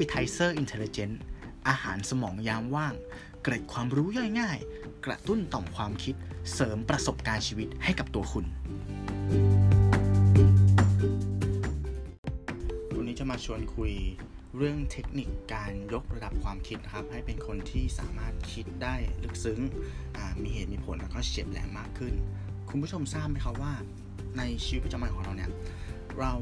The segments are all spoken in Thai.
Appetizer Intelligent อาหารสมองยามว่าง เกร็ดความรู้ย่อยง่าย กระตุ้นต่อมความคิด เสริมประสบการณ์ชีวิตให้กับตัวคุณ วันนี้จะมาชวนคุยเรื่องเทคนิคการยกระดับความคิดนะครับ ให้เป็นคนที่สามารถคิดได้ลึกซึ้ง มีเหตุมีผลแล้วก็เฉียบแหลมมากขึ้น คุณผู้ชมทราบไหมครับว่า ในชีวิตประจำวันของเราเนี่ย เรา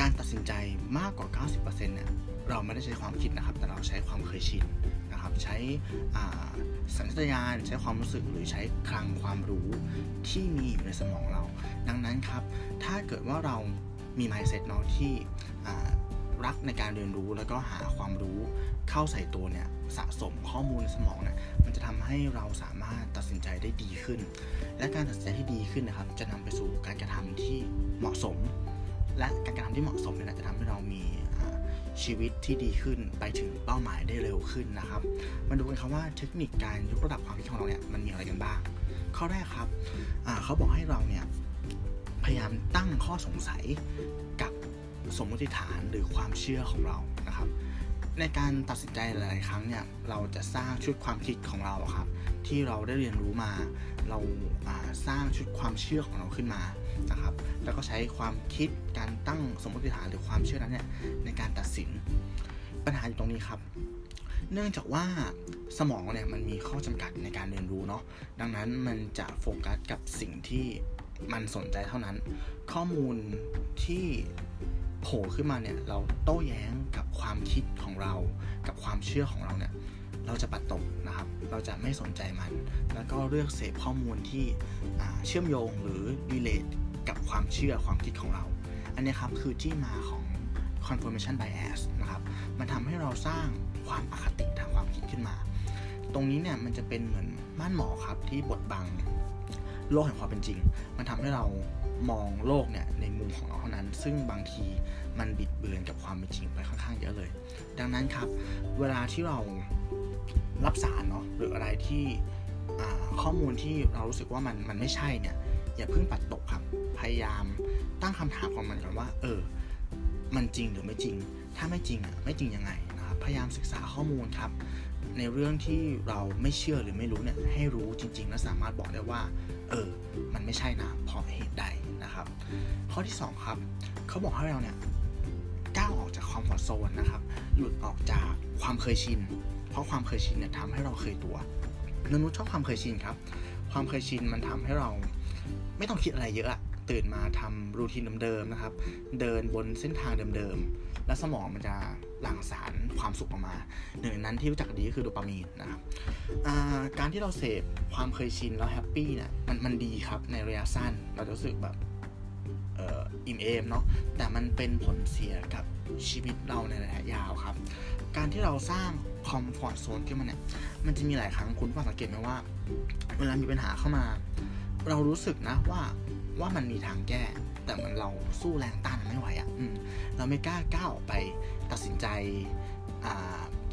การตัดสินใจมากกว่า 90%เนี่ย เราไม่ได้ใช้ความคิดนะครับ แต่เราใช้ความเคยชินนะครับ ใช้สัญชาตญาณใช้ความรู้สึกหรือใช้คลังความรู้ที่มีอยู่ในสมองเรา ดังนั้นครับ ถ้าเกิดว่าเรามี mindset เนาะที่รักในการเรียนรู้แล้วก็หาความรู้เข้าใส่ตัวเนี่ยสะสมข้อมูลในสมองเนี่ยมันจะทำให้เราสามารถตัดสินใจได้ดีขึ้น และการตัดสินใจที่ดีขึ้นนะครับ จะนำไปสู่การกระทำที่เหมาะสม และการกระทำที่เหมาะสมเนี่ยจะทำให้เรามี ชีวิตที่ดีขึ้นไปถึงเป้าหมายได้เร็วขึ้นนะครับ มาดูกันครับว่าเทคนิคการยกระดับความคิดของเราเนี่ยมันมีอะไรกันบ้าง ข้อแรกครับเขาบอกให้เราเนี่ยพยายามตั้งข้อสงสัยกับสมมติฐานหรือความเชื่อของเรานะครับในการตัดสินใจหลาย ๆ ครั้งเนี่ยเราจะสร้างชุดความคิดของเราครับที่เราได้เรียนรู้มา เราสร้างชุดความเชื่อของเราขึ้นมา นะครับ แล้วก็ใช้ความคิดการตั้งสมมติฐานหรือความเชื่อนั้นเนี่ยในการตัดสิน ปัญหาอยู่ตรงนี้ครับ เนื่องจากว่าสมองเนี่ยมันมีข้อจำกัดในการเรียนรู้เนาะ ดังนั้นมันจะโฟกัสกับสิ่งที่มันสนใจเท่านั้น ข้อมูลที่โผล่ขึ้นมาเนี่ยเราโต้แย้งกับความคิดของเรา กับความเชื่อของเราเนี่ยเราจะปัดตกนะครับ เราจะไม่สนใจมัน แล้วก็เลือกเสพข้อมูลที่เชื่อมโยงหรือดีเลท กับความเชื่อความคิดของเรา อันนี้ครับคือที่มาของ confirmation bias นะครับ มันทำให้เราสร้างความอคติทางความคิดขึ้นมา ตรงนี้เนี่ยมันจะเป็นเหมือนม่านหมอครับที่บดบังโลกแห่งความเป็นจริง มันทำให้เรามองโลกเนี่ยในมุมของเราเท่านั้น ซึ่งบางทีมันบิดเบือนกับความเป็นจริงไปค่อนข้างเยอะเลย ดังนั้นครับ เวลาที่เรารับสารเนาะหรืออะไรที่ข้อมูลที่เรารู้สึกว่ามันมันไม่ใช่เนี่ย อย่าเพิ่งปัดตกครับ พยายามตั้งคำถามของมันก่อนว่า เออ มันจริงหรือไม่จริง ถ้าไม่จริงอะไม่จริงยังไงนะครับพยายามศึกษาข้อมูลครับ ในเรื่องที่เราไม่เชื่อหรือไม่รู้เนี่ยให้รู้จริง ๆ และสามารถบอกได้ว่า เออ มันไม่ใช่นะเพราะเหตุใดนะครับ ข้อที่ 2 ครับเขาบอกให้เราเนี่ยก้าวออกจากคอมฟอร์ทโซนนะครับ หลุดออกจากความเคยชิน เพราะความเคยชินเนี่ยทำให้เราเคยตัวมนุษย์ชอบความเคยชินครับ ความเคยชินมันทำให้เรา ไม่ต้องคิดอะไรเยอะอะตื่นมาทำรูทีนเดิมๆนะครับ เดินบนเส้นทางเดิมๆ แล้วสมองมันจะหลั่งสารความสุขออกมา หนึ่งนนั้นที่รู้จักดีก็คือโดปามีนนะครับการที่เราเสพความเคยชินแล้ว happy เนี่ยมันมันดีครับในระยะสั้นเราจะรู้สึกแบบอิ่มเอมเนาะแต่มันเป็นผลเสียกับชีวิตเราในระยะยาวครับ การที่เราสร้าง comfort zone ขึ้นมาเนี่ยมันจะมีหลายครั้งคุณผู้สังเกตไหมว่า เวลามีปัญหาเข้ามา เรารู้สึกนะว่าว่ามันมีทางแก้ แต่เหมือนเราสู้แรงต้านไม่ไหวอะ่ะเราไม่กล้าก้าวออกไปตัดสินใจ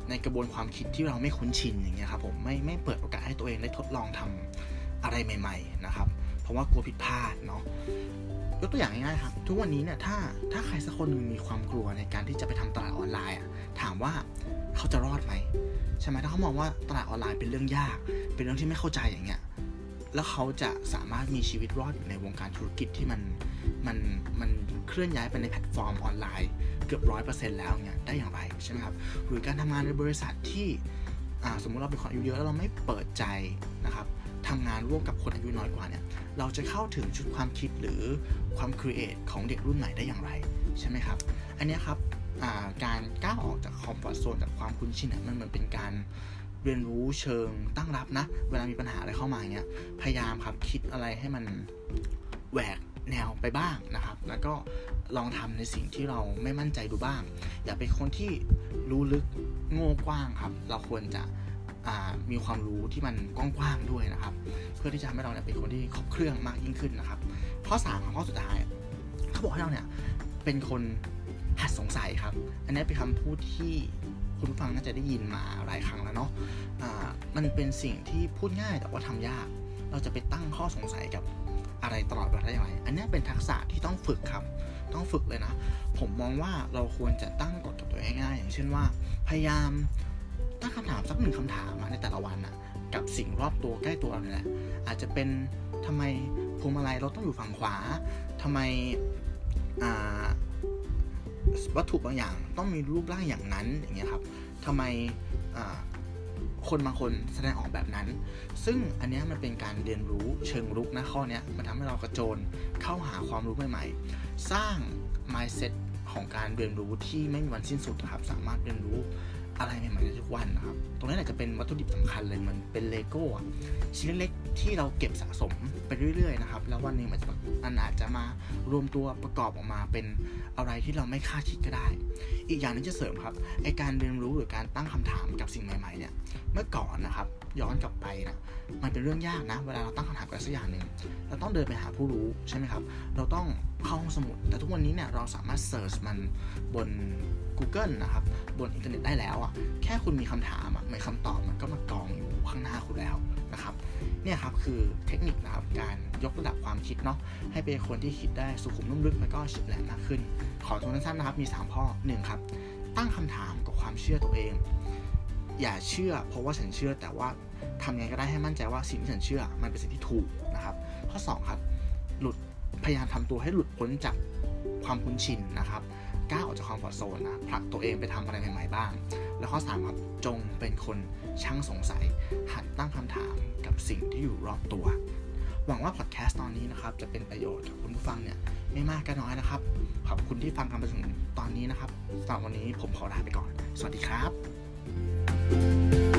ในกระบวนความคิดที่เราไม่คุ้นชินอย่างเงี้ยครับผมไม่ไม่เปิดโอกาสให้ตัวเองได้ทดลองทำอะไรใหม่ ๆ นะครับ เพราะว่ากลัวผิดพลาดเนาะยกตัวอย่างง่ายๆครับทุกวันนี้เนี่ยถ้าถ้าใครสักคนนึงมีความกลัวในการที่จะไปทำตลาดออนไลน์ถามว่าเขาจะรอดไหมใช่ไหมถ้าเขามองว่าตลาดออนไลน์เป็นเรื่องยาก เป็นเรื่องที่ไม่เข้าใจอย่างเงี้ย แล้วเขาจะสามารถมีชีวิตรอดอยู่ในวงการธุรกิจที่มันมันมันเคลื่อนย้ายไปในแพลตฟอร์มออนไลน์เกือบร้อยเปอร์เซ็นต์แล้วเนี่ยได้อย่างไรใช่ไหมครับหรือการทำงานในบริษัทที่สมมุติเราเป็นคนอายุเยอะแล้วเราไม่เปิดใจนะครับทำงานร่วมกับคนอายุน้อยกว่าเนี่ยเราจะเข้าถึงชุดความคิดหรือความ create ของเด็กรุ่นใหม่ได้อย่างไรใช่ไหมครับ อันนี้ครับการก้าวออกจาก comfort zone จากความคุ้นชินมันเหมือนเป็นการ เรียนรู้เชิงตั้งรับนะ เวลามีปัญหาอะไรเข้ามาเนี้ย พยายามครับคิดอะไรให้มันแหวกแนวไปบ้างนะครับ แล้วก็ลองทำในสิ่งที่เราไม่มั่นใจดูบ้าง อย่าเป็นคนที่รู้ลึกโง่กว้างครับ เราควรจะมีความรู้ที่มันกว้างๆด้วยนะครับ เพื่อที่จะทำให้เราเนี่ยเป็นคนที่ครบเครื่องมากยิ่งขึ้นนะครับ ข้อ3ามข้อสุดท้ายเขาบอกให้เราเนี่ยเป็นคนหัดสงสัยครับ อันนี้เป็นคำพูดที่ คุณฟังน่าจะได้ยินมาหลายครั้งแล้วเนาะะมันเป็นสิ่งที่พูดง่ายแต่ว่าทำยาก เราจะไปตั้งข้อสงสัยกับอะไรตลอดเวลาได้ยังไงอันนี้เป็นทักษะที่ต้องฝึกครับ ต้องฝึกเลยนะ ผมมองว่าเราควรจะตั้งกฎกับตัวเองง่ายๆอย่างเช่นว่า พยายามตั้งคำถามสักหนึ่งคำถามในแต่ละวันอะกับสิ่งรอบตัวใกล้ตัวเราเนี่ยแหละ อาจจะเป็นทำไมพวงมาลัยเราต้องอยู่ฝั่งขวาทำไมอ่า วัตถุบางอย่างต้องมีรูปร่างอย่างนั้นอย่างเงี้ยครับทำไมคนบางคนแสดงออกแบบนั้น ซึ่งอันนี้มันเป็นการเรียนรู้เชิงรุกนะข้อนี้มันทำให้เรากระโจนเข้าหาความรู้ใหม่ๆ สร้าง mindset ของการเรียนรู้ที่ไม่มีวันสิ้นสุดครับ สามารถเรียนรู้ อะไรใหม่ๆทุกวันนะครับ ตรงนี้แหละจะเป็นวัตถุดิบสำคัญเลยเหมือนเป็นเลโก้ชิ้นเล็กๆที่เราเก็บสะสมไปเรื่อย ๆ นะครับ แล้ววันหนึ่งมันจะมันอาจจะมารวมตัวประกอบออกมาเป็นอะไรที่เราไม่คาดคิดก็ได้ อีกอย่างนึงจะเสริมครับไอการเรียนรู้หรือการตั้งคำถามกับสิ่งใหม่ๆเนี่ย เมื่อก่อนนะครับ ย้อนกลับไปนะมันเป็นเรื่องยากนะ เวลาเราตั้งคำถามกับสักอย่างหนึ่งเราต้องเดินไปหาผู้รู้ใช่ไหมครับ เราต้องเข้าห้องสมุด แต่ทุกวันนี้เนี่ยเราสามารถ search มันบน Google นะครับบนอินเทอร์เน็ตได้แล้วอะแค่คุณมีคำถามอะม่คำตอบมันก็มากองอยู่ข้างหน้าคุณแล้วนะครับเนี่ยครับคือเทคนิคนะครับการยกระดับความคิดเนาะให้เป็นคนที่คิดได้สุขุมนุ่มลึกแล้วก็เฉียบแหลมมากขึ้น ขอทวนสั้นๆนะครับมี 3 ข้อ1ครับตั้งคำถามกับความเชื่อตัวเอง อย่าเชื่อ เพราะว่าฉันเชื่อแต่ว่าทำไงก็ได้ให้มั่นใจว่าสิ่งที่ฉันเชื่อมันเป็นสิ่งที่ถูกนะครับข้อ 2 ครับ หลุดพยายามทำตัวให้หลุดพ้นจากความคุ้นชินนะครับ ก้าวออกจากคอมฟอร์ทโซนนะผลักตัวเองไปทำอะไรใหม่ๆบ้าง แล้วข้อ3ครับจงเป็นคนช่างสงสัย หัดตั้งคำถามกับสิ่งที่อยู่รอบตัว หวังว่าพอดแคสต์ตอนนี้นะครับจะเป็นประโยชน์กับคุณผู้ฟังเนี่ยไม่มากก็น้อยนะครับ ขอบคุณที่ฟังกันไปถึงตอนนี้นะครับสำหรับวันนี้ผมขอลาไปก่อน สวัสดีครับ